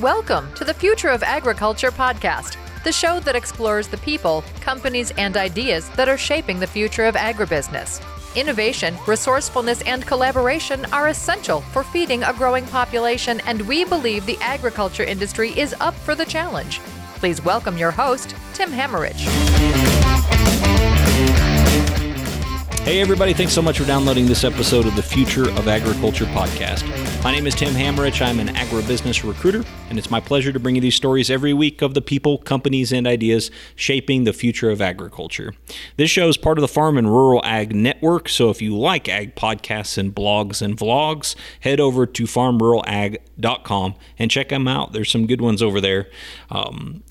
Welcome to the Future of Agriculture podcast, the show that explores the people, companies, and ideas that are shaping the future of agribusiness. Innovation, resourcefulness, and collaboration are essential for feeding a growing population, and we believe the agriculture industry is up for the challenge. Please welcome your host, Tim Hammerich. Hey, everybody, thanks so much for downloading this episode of the Future of Agriculture podcast. My name is Tim Hammerich. I'm an agribusiness recruiter, and it's my pleasure to bring you these stories every week of the people, companies, and ideas shaping the future of agriculture. This show is part of the Farm and Rural Ag Network, so if you like ag podcasts and blogs and vlogs, head over to farmruralag.com and check them out. There's some good ones over there. Um,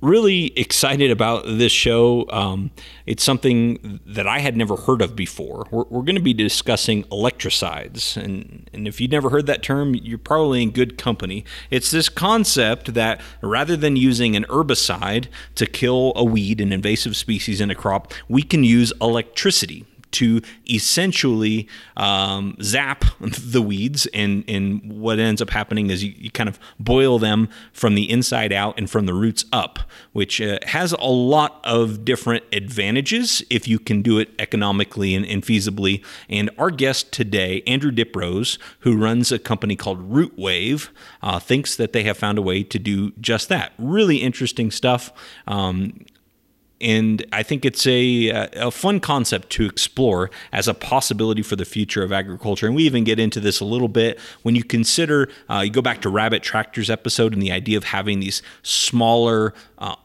really excited about this show. Um, it's something that I had never heard of before. We're, we're going to be discussing electricides. And, and if you've never heard that term, you're probably in good company. It's this concept that rather than using an herbicide to kill a weed, an invasive species in a crop, we can use electricity to essentially um, zap the weeds. And, and what ends up happening is you, you, kind of boil them from the inside out and from the roots up, which uh, has a lot of different advantages if you can do it economically and, and feasibly. And our guest today, Andrew Diprose, who runs a company called Rootwave, uh, thinks that they have found a way to do just that. Really interesting stuff. Um, and I think it's a, a fun concept to explore as a possibility for the future of agriculture. And we even get into this a little bit when you consider, uh, you go back to Rabbit Tractors episode and the idea of having these smaller, uh,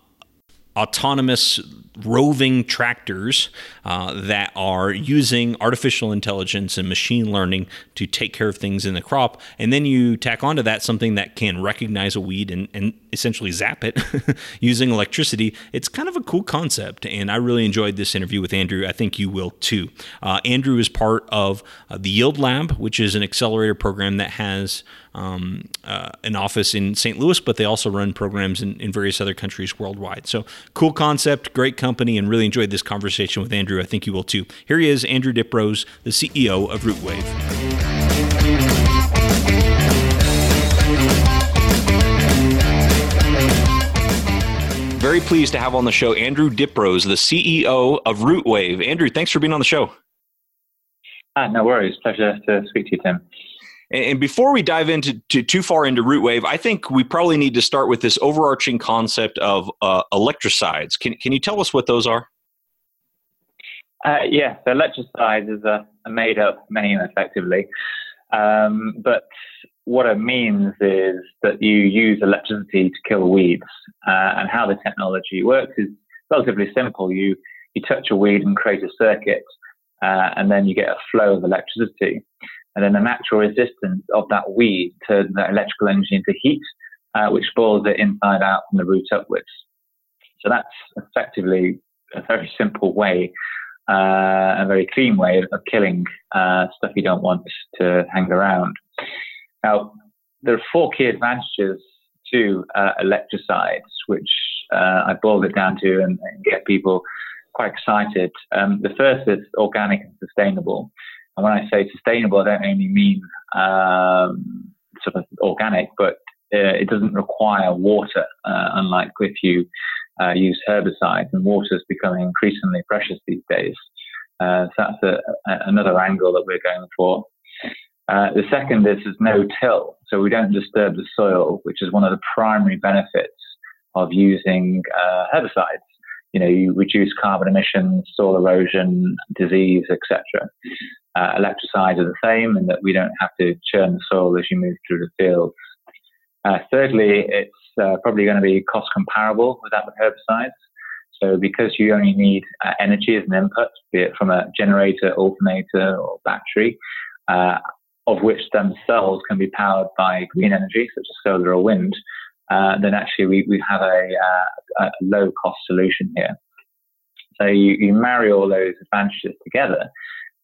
autonomous roving tractors uh, that are using artificial intelligence and machine learning to take care of things in the crop. And then you tack onto that something that can recognize a weed and, and essentially zap it using electricity. It's kind of a cool concept. And I really enjoyed this interview with Andrew. I think you will too. Uh, Andrew is part of uh, the Yield Lab, which is an accelerator program that has um, uh, an office in St. Louis, but they also run programs in, in various other countries worldwide. So cool concept, great company, and really enjoyed this conversation with Andrew. I think you will too. Here he is, Andrew Diprose, the CEO of Rootwave. Very pleased to have on the show Andrew Diprose, the CEO of Rootwave. Andrew, thanks for being on the show. Ah, no worries. Pleasure to speak to you, Tim. And before we dive into to, too far into Rootwave, I think we probably need to start with this overarching concept of uh. Can, can you tell us what those are? Uh, yeah, so electricides is a, a made up name effectively. Um, but what it means is that you use electricity to kill weeds. Uh, and how the technology works is relatively simple. You, you touch a weed and create a circuit, uh, and then you get a flow of electricity. And then the natural resistance of that weed turns that electrical energy into heat, uh, which boils it inside out from the root upwards. So that's effectively a very simple way, uh, a very clean way of, killing uh, stuff you don't want to hang around. Now, there are four key advantages to uh, electricides, which uh, I boiled it down to and, and get people quite excited. Um, the first is organic and sustainable. And when I say sustainable, I don't only mean um, sort of organic, but uh, it doesn't require water, uh, unlike if you uh, use herbicides, and water is becoming increasingly precious these days. Uh, so that's a, a, another angle that we're going for. Uh, the second is there's no till, so we don't disturb the soil, which is one of the primary benefits of using uh, herbicides you know, you reduce carbon emissions, soil erosion, disease, etc. Uh, electricides are the same in that we don't have to churn the soil as you move through the fields. Uh, thirdly, it's uh, probably going to be cost comparable with that with herbicides. So because you only need uh, energy as an input, be it from a generator, alternator, or battery, uh, of which themselves can be powered by green energy, such as solar or wind, uh, then actually we, we have a, uh, a low cost solution here. So you, you marry all those advantages together,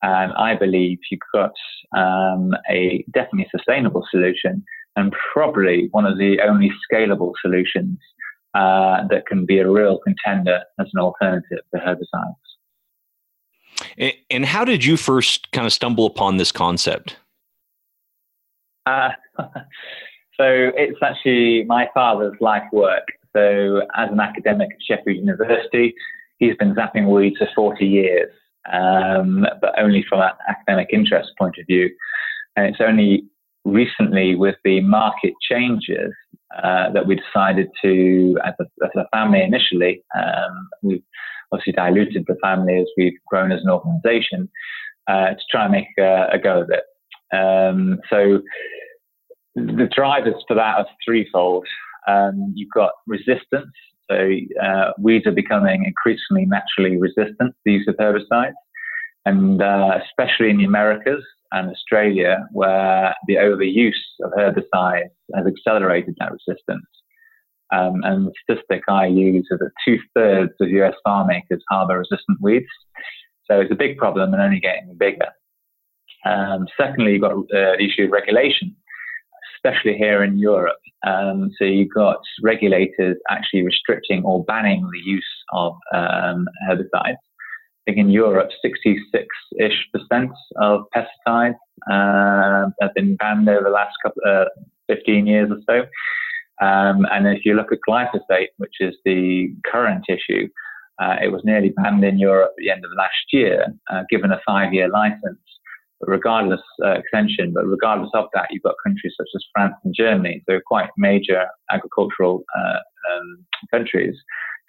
and I believe you've got um, a definitely sustainable solution and probably one of the only scalable solutions uh, that can be a real contender as an alternative to herbicides. And how did you first kind of stumble upon this concept? Uh, So it's actually my father's life work. So as an academic at Sheffield University, he's been zapping weeds for 40 years, um, but only from an academic interest point of view. And it's only recently with the market changes uh, that we decided to, as a, as a family initially, um, we've obviously diluted the family as we've grown as an organization, uh, to try and make a, a go of it. Um, so the drivers for that are threefold. Um, you've got resistance. So uh, weeds are becoming increasingly naturally resistant to the use of herbicides. And uh, especially in the Americas and Australia, where the overuse of herbicides has accelerated that resistance. Um, and the statistic I use is that two thirds of US farm acres harbor resistant weeds. So it's a big problem and only getting bigger. Um, secondly, you've got uh, the issue of regulation especially here in Europe. Um, so you've got regulators actually restricting or banning the use of um, herbicides. I think in Europe, 66-ish percent of pesticides uh, have been banned over the last couple, uh, 15 years or so. Um, and if you look at glyphosate, which is the current issue, uh, it was nearly banned in Europe at the end of last year, uh, given a five-year license regardless uh, extension, but regardless of that, you've got countries such as France and Germany, so quite major agricultural uh, um, countries,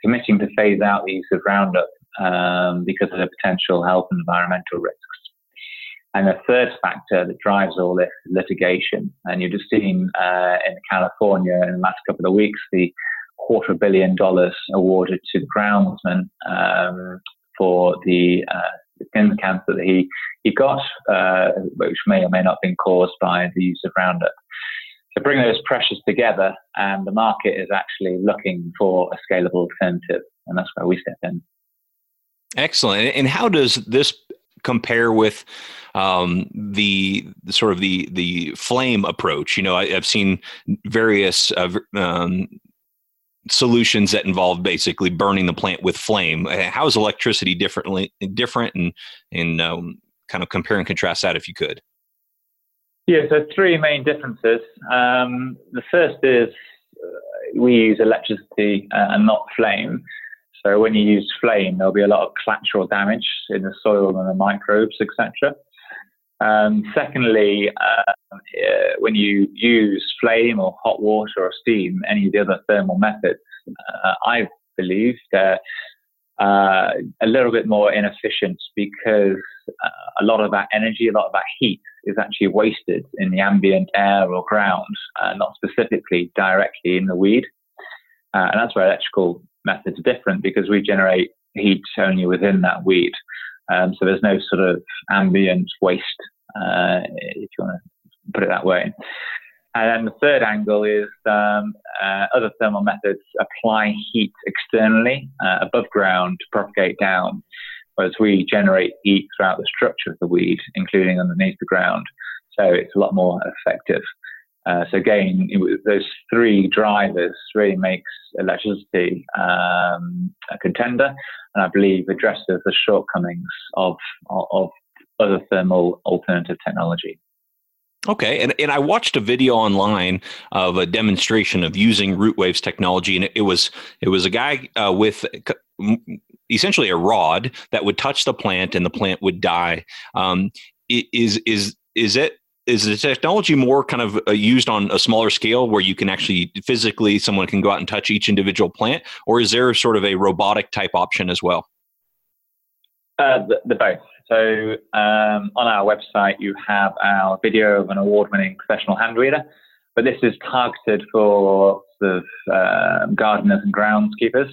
committing to phase out the use of Roundup um, because of the potential health and environmental risks. And the third factor that drives all this litigation, and you've just seen uh, in California in the last couple of weeks the quarter billion dollars awarded to the groundsman um, for the uh, skin cancer that he, he got, uh, which may or may not have been caused by the use of Roundup. So bring those pressures together, and the market is actually looking for a scalable alternative, and that's where we step in. Excellent. And how does this compare with um, the, sort of the the flame approach? You know, I, have seen various uh, um, solutions that involve basically burning the plant with flame. Uh, how is electricity differently different, and and um, kind of compare and contrast that if you could. Yeah, so three main differences. Um, the first is uh, we use electricity uh, and not flame. So when you use flame, there'll be a lot of collateral damage in the soil and the microbes, etc. Um, secondly, uh, uh, when you use flame or hot water or steam, any of the other thermal methods, uh, I believe they're uh, a little bit more inefficient because uh, a lot of that energy, a lot of that heat is actually wasted in the ambient air or ground, uh, not specifically directly in the weed. and that's where electrical methods are different because we generate heat only within that weed. Um, so there's no sort of ambient waste, uh, if you want to put it that way. And then the third angle is um, uh, other thermal methods apply heat externally uh, above ground to propagate down, whereas we generate heat throughout the structure of the weed, including underneath the ground. So it's a lot more effective. Uh, so again, it, those three drivers really makes electricity um, a contender, and I believe addresses the shortcomings of, of other thermal alternative technology. Okay, and, and I watched a video online of a demonstration of using RootWaves technology, and it, it was it was a guy uh, with essentially a rod that would touch the plant, and the plant would die. Um, is is is it is the technology more kind of uh, used on a smaller scale where you can actually physically someone can go out and touch each individual plant? Or is there sort of a robotic type option as well? Uh, the, the, both. So um, on our website you have our video of an award-winning professional hand weeder but this is targeted for the uh, gardeners and groundskeepers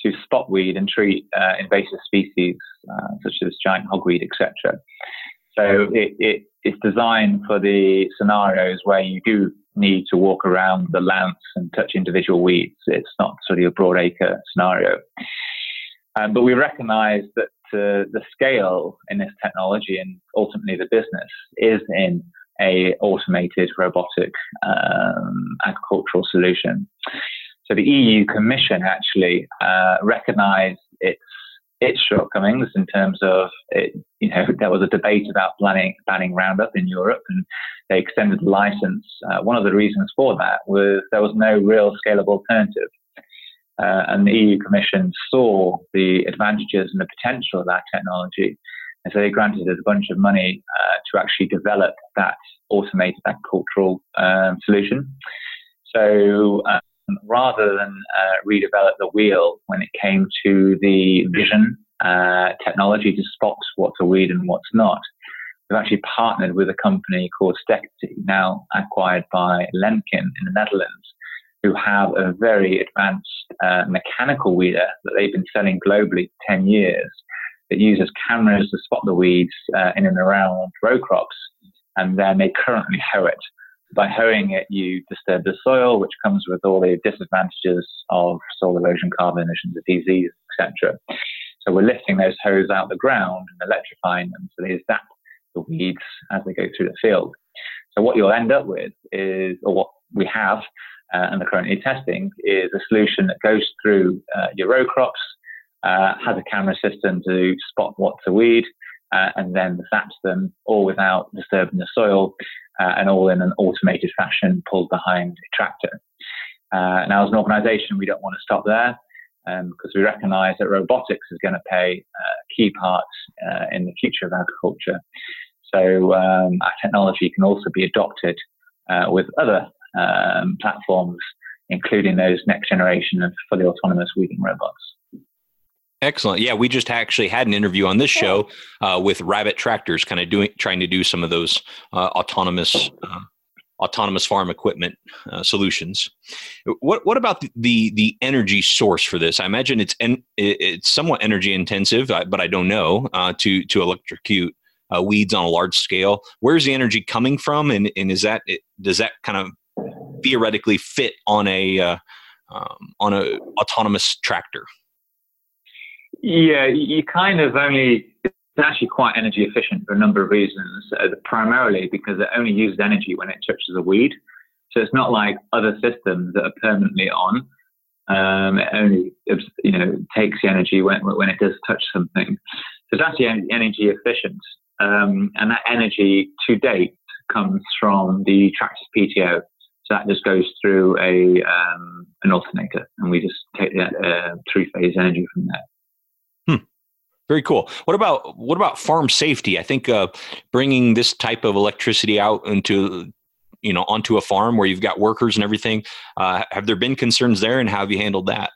to spot weed and treat uh, invasive species uh, such as giant hogweed etc so it, it, it's designed for the scenarios where you do need to walk around the lance and touch individual weeds. It's not sort of a broad acre scenario. Um, but we recognize that uh, the scale in this technology and ultimately the business is in a automated robotic um, agricultural solution. So the EU Commission actually uh, recognized its its shortcomings in terms of it, you know there was a debate about banning banning Roundup in Europe, and they extended the license. Uh, one of the reasons for that was there was no real scalable alternative. Uh, and the EU Commission saw the advantages and the potential of that technology, and so they granted us a bunch of money uh, to actually develop that automated agricultural um, solution. So um, rather than uh, redevelop the wheel when it came to the vision uh, technology to spot what's a weed and what's not, we've actually partnered with a company called Steketee, now acquired by Lemken in the Netherlands, who have a very advanced uh, mechanical weeder that they've been selling globally for 10 years that uses cameras to spot the weeds uh, in and around row crops, and then they currently hoe it. By hoeing it, you disturb the soil, which comes with all the disadvantages of soil erosion, carbon emissions, disease, etc. So we're lifting those hoes out of the ground and electrifying them so they zap the weeds as they go through the field. So what you'll end up with is, or what we have uh, and are currently testing, is a solution that goes through uh, your row crops, uh, has a camera system to spot what's a weed, uh, and then zaps them all without disturbing the soil, uh, and all in an automated fashion pulled behind a tractor. Uh, now, as an organisation, we don't want to stop there um, because we recognise that robotics is going to play a key part in the future of agriculture. So um, our technology can also be adopted uh, with other um, platforms, including those next generation of fully autonomous weeding robots. Excellent. Yeah, we just actually had an interview on this show uh, with Rabbit Tractors, kind of doing, trying to do some of those uh, autonomous, uh, autonomous farm equipment uh, solutions. What what about the, the, the energy source for this? I imagine it's en- it's somewhat energy intensive, uh, but I don't know uh, to to electrocute weeds on a large scale. Where's the energy coming from, and and is that does that kind of theoretically fit on a um, on a autonomous tractor? Yeah, you kind of only, it's actually quite energy efficient for a number of reasons. Uh, primarily because it only uses energy when it touches a weed. So it's not like other systems that are permanently on. Um, it only, you know, takes the energy when, when it does touch something. So it's actually energy efficient. Um, and that energy to date comes from the tractor's PTO. So that just goes through a um, an alternator, and we just take that uh, three phase energy from there. Very cool. What about what about farm safety? I think uh, bringing this type of electricity out into you know onto a farm where you've got workers and everything. Uh, have there been concerns there, and how have you handled that?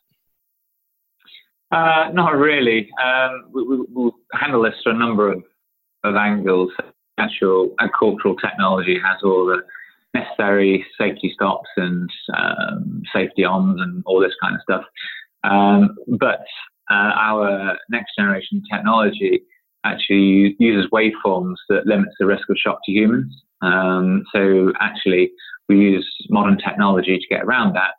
Uh, not really. Um, we, we, will handle this from a number of, of angles. Actual agricultural technology has all the necessary safety stops and um, safety ons and all this kind of stuff. Um, but uh, our next generation technology actually uses waveforms that limits the risk of shock to humans. Um, so actually, we use modern technology to get around that.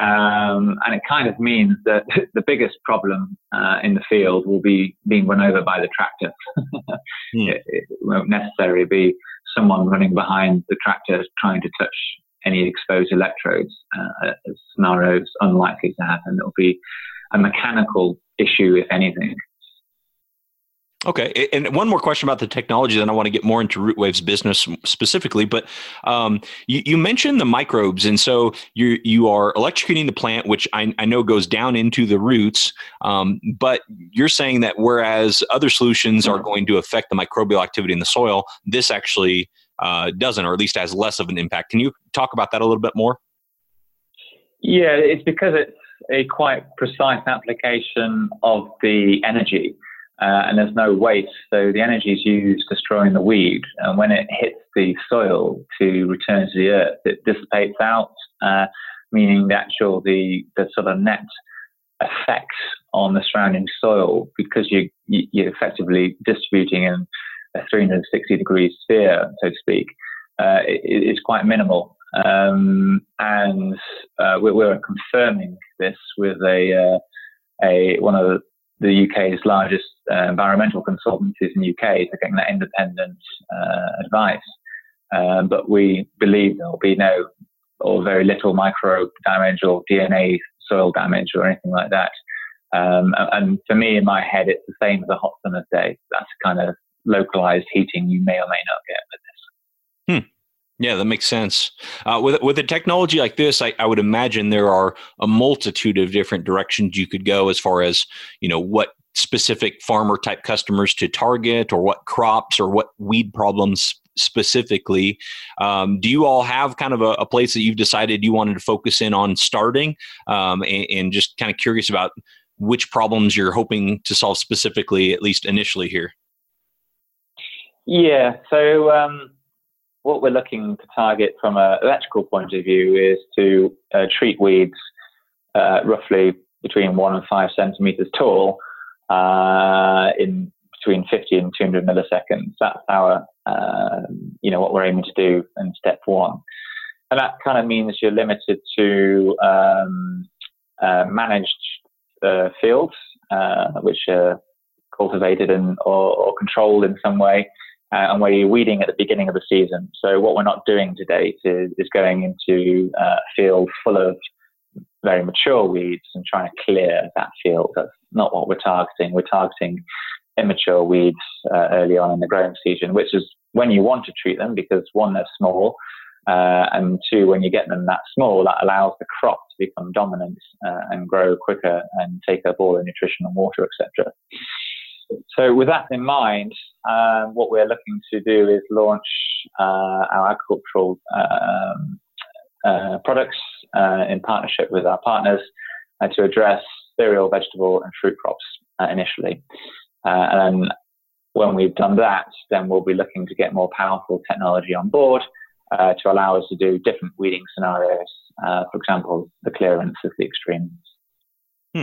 Um, and it kind of means that the biggest problem uh, in the field will be being run over by the tractor. hmm. it, it, won't necessarily be someone running behind the tractor trying to touch any exposed electrodes. Uh, scenario is unlikely to happen. It'll be a mechanical issue, if anything. Okay, and one more question about the technology. Then I want to get more into Rootwave's business specifically. But um, you, you, mentioned the microbes, and so you you are electrocuting the plant, which I, I know goes down into the roots. Um, but you're saying that whereas other solutions are going to affect the microbial activity in the soil, this actually uh, doesn't, or at least has less of an impact. Can you talk about that a little bit more? Yeah, it's because it's a quite precise application of the energy. Uh, and there's no waste. So the energy is used destroying the weed. And when it hits the soil to return to the earth, it dissipates out, uh, meaning the actual, the, the sort of net effect on the surrounding soil, because you, you're effectively distributing in a 360 degree sphere, so to speak, uh, is quite minimal. Um, and uh, we're, we're, confirming this with a, uh, a one of the UK's largest uh, environmental consultancies in the UK, so getting that independent uh, advice. Um, but we believe there will be no or very little micro damage or DNA soil damage or anything like that. Um, and for me, in my head, it's the same as a hot summer's day. That's kind of localized heating you may or may not get with this. Hmm. Yeah, that makes sense. Uh, with with a technology like this, I, I would imagine there are a multitude of different directions you could go as far as you know what specific farmer type customers to target, or what crops, or what weed problems specifically. Um, do you all have kind of a, a, place that you've decided you wanted to focus in on starting, um, and, and just kind of curious about which problems you're hoping to solve specifically, at least initially here? Yeah. So um, what we're looking to target from an electrical point of view is to uh, treat weeds uh, roughly between one and five centimeters tall uh, in between 50 and 200 milliseconds. That's our, um, you know, what we're aiming to do in step one. And that kind of means you're limited to um, uh, managed uh, fields, uh, which are cultivated and or, or controlled in some way uh, and you're weeding at the beginning of the season. So what we're not doing to date is, is going into uh, a field full of very mature weeds and trying to clear that field. That's not what we're targeting. We're targeting immature weeds uh, early on in the growing season, which is when you want to treat them because one, they're small, uh, and two, when you get them that small, that allows the crop to become dominant uh, and grow quicker and take up all the nutrition and water, etc. So, with that in mind, um, what we're looking to do is launch uh, our agricultural um, uh, products uh, in partnership with our partners uh, to address cereal, vegetable, and fruit crops uh, initially. Uh, and then when we've done that, then we'll be looking to get more powerful technology on board to allow us to do different weeding scenarios. for example, the clearance of the extremes. Hmm.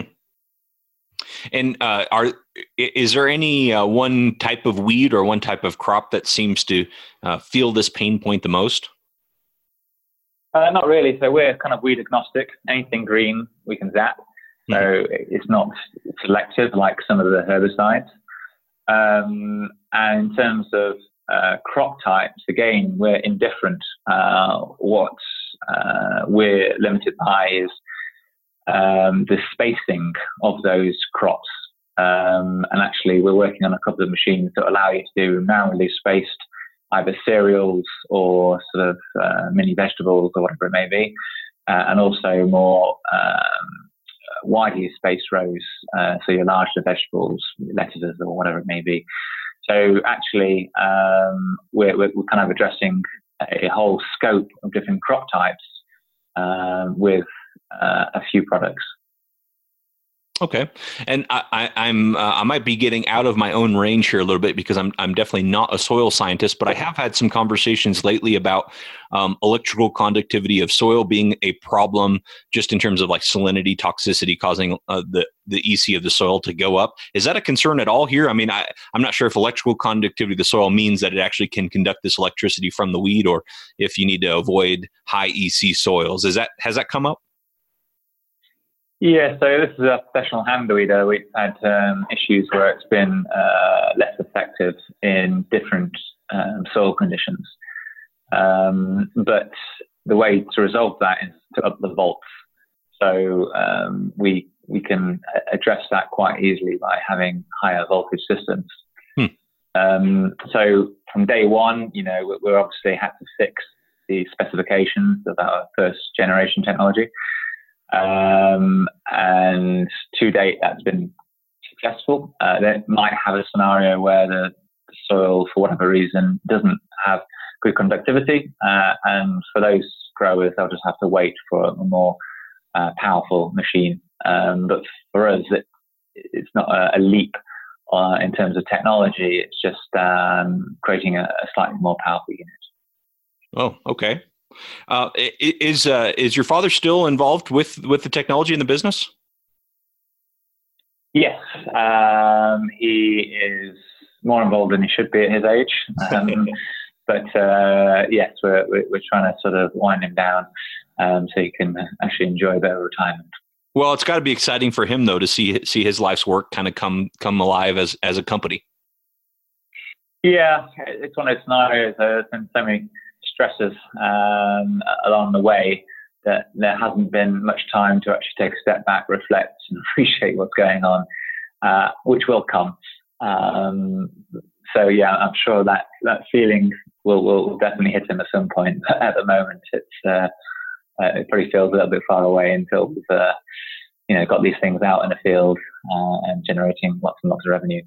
And uh, are is there any uh, one type of weed or one type of crop that seems to uh, feel this pain point the most? Uh, not really. So we're kind of weed agnostic. Anything green we can zap. So mm-hmm. it's not selective like some of the herbicides. Um, and in terms of uh, crop types, again, we're indifferent. Uh, what we're limited by is um, the spacing of those crops. Um, and actually, we're working on a couple of machines that allow you to do narrowly spaced either cereals or sort of uh, mini vegetables or whatever it may be, uh, and also more um, widely spaced rows, uh, so your larger vegetables, lettuces, or whatever it may be. So actually, um, we're, we're, kind of addressing a whole scope of different crop types um, with uh, a few products. Okay, and I, I, am uh, I might be getting out of my own range here a little bit because I'm I'm definitely not a soil scientist, but I have had some conversations lately about um, electrical conductivity of soil being a problem, just in terms of like salinity, toxicity, causing uh, the the EC of the soil to go up. Is that a concern at all here? I mean, I I'm not sure if electrical conductivity of the soil means that it actually can conduct this electricity from the weed, or if you need to avoid high EC soils. Is that has that come up? Yeah, so this is a professional hand weeder. We've had um, issues where it's been uh, less effective in different um, soil conditions. Um, but the way to resolve that is to up the volts. So um, we we can address that quite easily by having higher voltage systems. Hmm. Um, so from day one, you know, we, we obviously had to fix the specifications of our first generation technology. Um, and to date, that's been successful. Uh, they might have a scenario where the, the, soil, for whatever reason, doesn't have good conductivity. Uh, and for those growers, they'll just have to wait for a more uh, powerful machine. Um, but for us, it, it's not a, a leap uh, in terms of technology. It's just um, creating a, a slightly more powerful unit. Oh, okay. Uh, is uh, is your father still involved with with the technology in the business? Yes, um, he is more involved than he should be at his age. Um, but uh, yes, we're, we're trying to sort of wind him down um, so he can actually enjoy a better retirement. Well, it's got to be exciting for him though to see see his life's work kind of come come alive as as a company. Yeah, it's one of those scenarios. There's been so many stresses um, along the way. that there hasn't been much time to actually take a step back, reflect, and appreciate what's going on, uh, which will come. Um, so yeah, I'm sure that that feeling will will definitely hit him at some point. at the moment, it's uh, uh, it probably feels a little bit far away until we've uh, you know got these things out in the field uh, and generating lots and lots of revenue.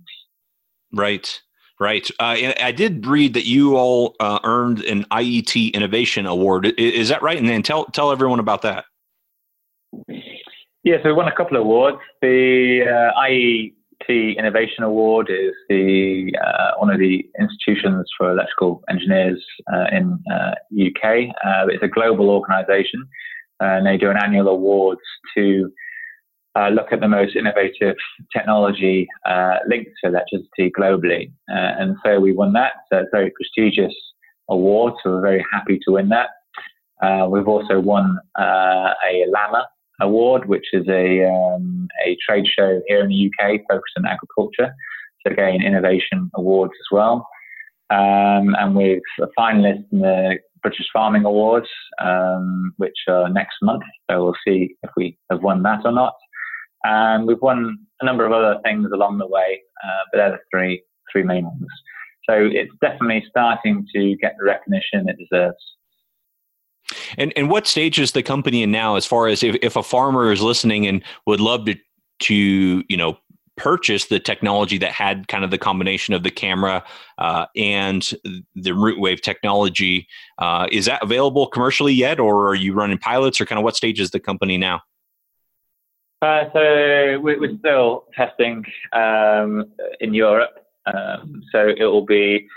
Right. Right. Uh, I did read that you all uh, earned an IET Innovation Award. Is that right? And then tell tell everyone about that. Yeah, so we won a couple of awards. The uh, IET Innovation Award is the uh, one of the institutions for electrical engineers uh, in UK. Uh, it's a global organisation, and they do an annual awards to uh, look at the most innovative technology uh, linked to electricity globally. Uh, and so we won that. So it's a very prestigious award. So we're very happy to win that. Uh, we've also won uh, a LAMMA award, which is a, um, a trade show here in the UK focused on agriculture. So again, innovation awards as well. Um, and we're a finalist in the British Farming Awards, um, which are next month. So we'll see if we have won that or not. And we've won a number of other things along the way, uh, but they're the three three main ones. So it's definitely starting to get the recognition it deserves. And and what stage is the company in now, as far as if, if a farmer is listening and would love to to you know purchase the technology that had kind of the combination of the camera uh, and the RootWave technology, uh, is that available commercially yet, or are you running pilots, or kind of what stage is the company now? Uh, so we're, we're, still testing um, in Europe. Um, so it will be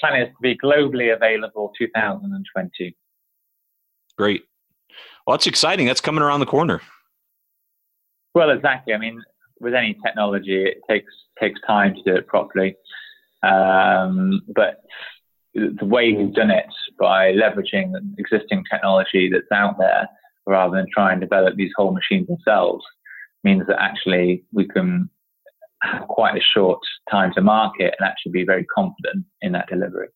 planning to be globally available 2020. Great. Well, that's exciting. That's coming around the corner. Well, exactly. I mean, with any technology, it takes takes time to do it properly. Um, but the way we've done it by leveraging existing technology that's out there rather than try and develop these whole machines themselves means that actually we can have quite a short time to market and actually be very confident in that delivery.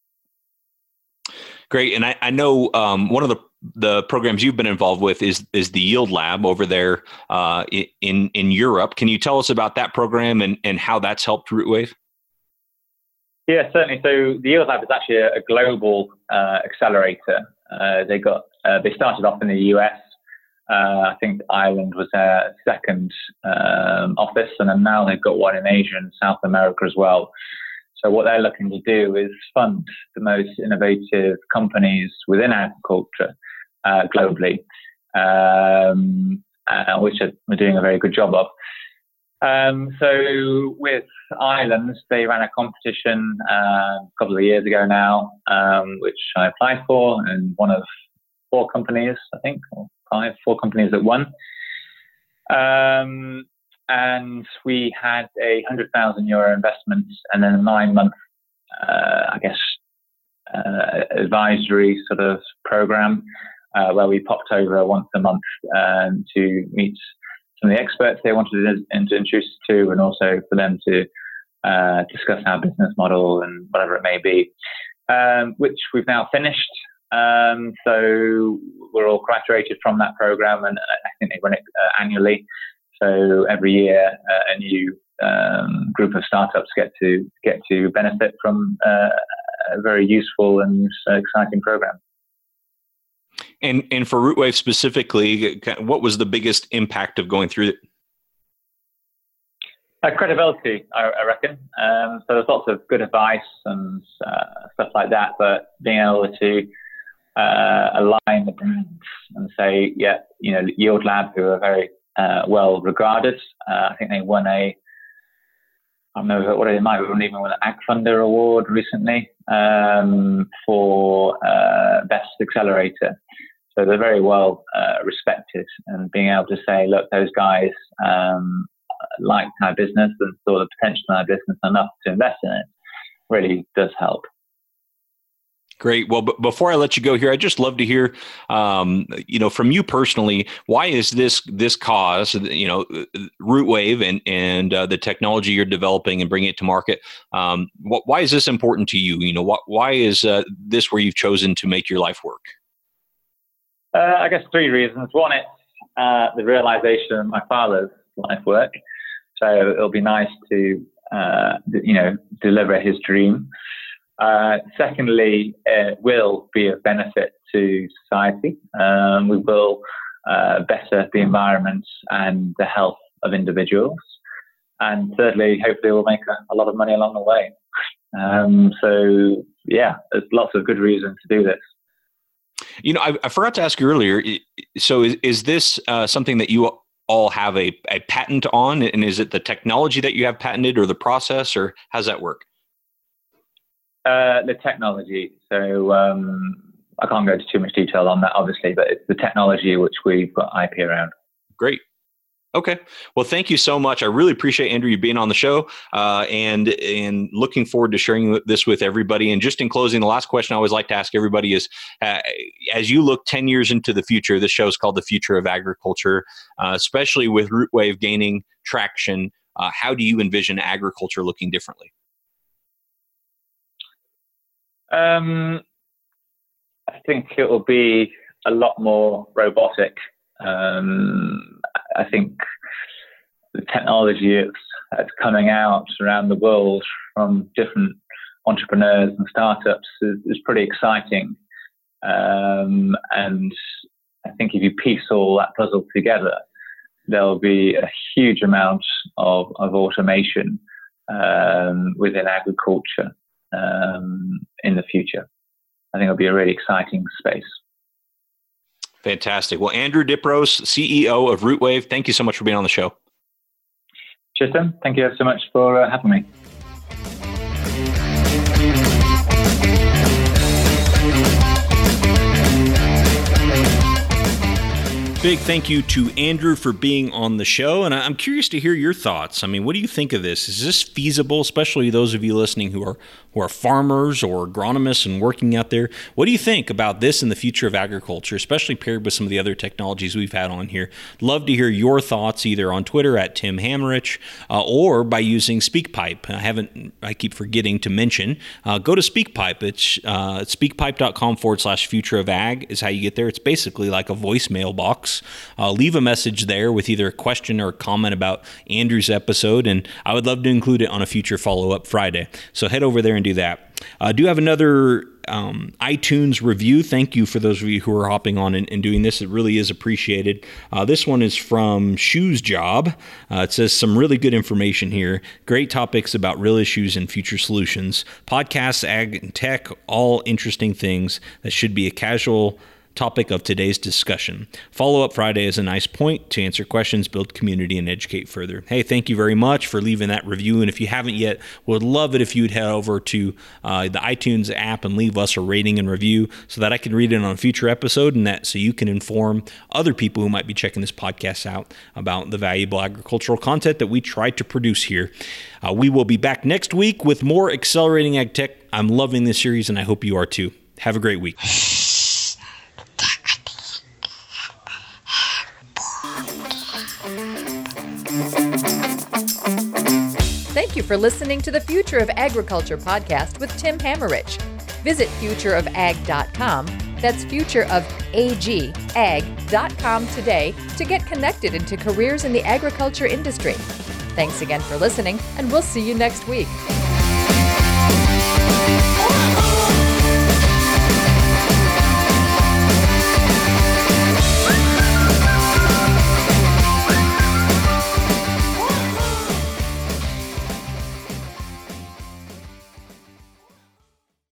Great, and I, I know um, one of the the programs you've been involved with is is the Yield Lab over there uh, in in Europe. Can you tell us about that program and and how that's helped RootWave? Yeah, certainly. So the Yield Lab is actually a, a global uh, accelerator. Uh, they got uh, they started off in the US uh, I think Ireland was their second um, office, and then now they've got one in Asia and South America as well. So what they're looking to do is fund the most innovative companies within agriculture uh, globally, um, uh, which we're doing a very good job of. Um, so with Ireland, they ran a competition uh, a couple of years ago now, um, which I applied for, and one of four companies, I think, five, four companies at won. Um, and we had a hundred thousand euro investment and then a nine month, uh, I guess, uh, advisory sort of program uh, where we popped over once a month um, to meet some of the experts they wanted to, to introduce to, and also for them to uh, discuss our business model and whatever it may be, um, which we've now finished. Um, so we're all graduated from that program, and I think they run it uh, annually. So every year, uh, a new um, group of startups get to get to benefit from uh, a very useful and exciting program. And and for Rootwave specifically, what was the biggest impact of going through it? Uh, credibility, I, I reckon. Um, so there's lots of good advice and uh, stuff like that, but being able to uh, align the brands and say, yeah, you know, Yield Lab, who are very uh, well regarded. Uh, I think they won a, I don't know what it might have even won an AgFunder award recently um, for uh, best accelerator. So they're very well uh, respected, and being able to say, look, those guys um, liked our business and saw the potential in our business enough to invest in it really does help. Great. Well, b- before I let you go here, I'd just love to hear, um, you know, from you personally, why is this this cause, you know, RootWave and and uh, the technology you're developing and bringing it to market? Um, wh- why is this important to you? You know, wh- why is uh, this where you've chosen to make your life work? Uh, I guess three reasons. One, it's uh, the realization of my father's life work. So it'll be nice to, uh, you know, deliver his dream. Uh, secondly, it will be of benefit to society. Um, we will uh, better the environment and the health of individuals. And thirdly, hopefully, we'll make a, a lot of money along the way. Um, so, yeah, there's lots of good reasons to do this. You know, I, I forgot to ask you earlier. So, is, is this uh, something that you all have a, a patent on? And is it the technology that you have patented or the process, or how's that work? Uh, the technology. So, um, I can't go into too much detail on that, obviously, but it's the technology which we've got IP around. Great. Okay. Well, thank you so much. I really appreciate Andrew you being on the show, uh, and and looking forward to sharing this with everybody. And just in closing, the last question I always like to ask everybody is: uh, as you look ten years into the future, this show is called "The Future of Agriculture," uh, especially with Rootwave gaining traction. Uh, how do you envision agriculture looking differently? Um, I think it will be a lot more robotic. Um, I think the technology that's, coming out around the world from different entrepreneurs and startups is, is pretty exciting. Um, and I think if you piece all that puzzle together, there'll be a huge amount of, of automation um, within agriculture um, in the future. I think it'll be a really exciting space. Fantastic. Well, Andrew Diprose, CEO of Rootwave, thank you so much for being on the show. Tristan, thank you so much for uh, having me. Big thank you to Andrew for being on the show. And I'm curious to hear your thoughts. I mean, what do you think of this? Is this feasible, especially those of you listening who are who are farmers or agronomists and working out there. What do you think about this and the future of agriculture, especially paired with some of the other technologies we've had on here? Love to hear your thoughts either on Twitter at Tim Hammerich uh, or by using SpeakPipe. I haven't, I keep forgetting to mention. Uh, go to SpeakPipe. It's uh, speakpipe.com forward slash future of ag is how you get there. It's basically like a voicemail box. Uh, leave a message there with either a question or a comment about Andrew's episode, and I would love to include it on a future follow up Friday. So head over there and do that. I uh, do have another um, iTunes review. Thank you for those of you who are hopping on and, and doing this. It really is appreciated. Uh, this one is from Shoes Job. Uh, it says some really good information here. Great topics about real issues and future solutions. Podcasts, ag, and tech, all interesting things that should be a casual topic of today's discussion. Follow up Friday is a nice point to answer questions, build community, and educate further. Hey, thank you very much for leaving that review. And if you haven't yet, would love it if you'd head over to uh, the iTunes app and leave us a rating and review so that I can read it on a future episode and that so you can inform other people who might be checking this podcast out about the valuable agricultural content that we try to produce here. Uh, we will be back next week with more accelerating ag tech. I'm loving this series and I hope you are too. Have a great week. for listening to the Future of Agriculture podcast with Tim Hammerich. Visit futureofag.com, that's futureofag.com today to get connected into careers in the agriculture industry. Thanks again for listening, and we'll see you next week.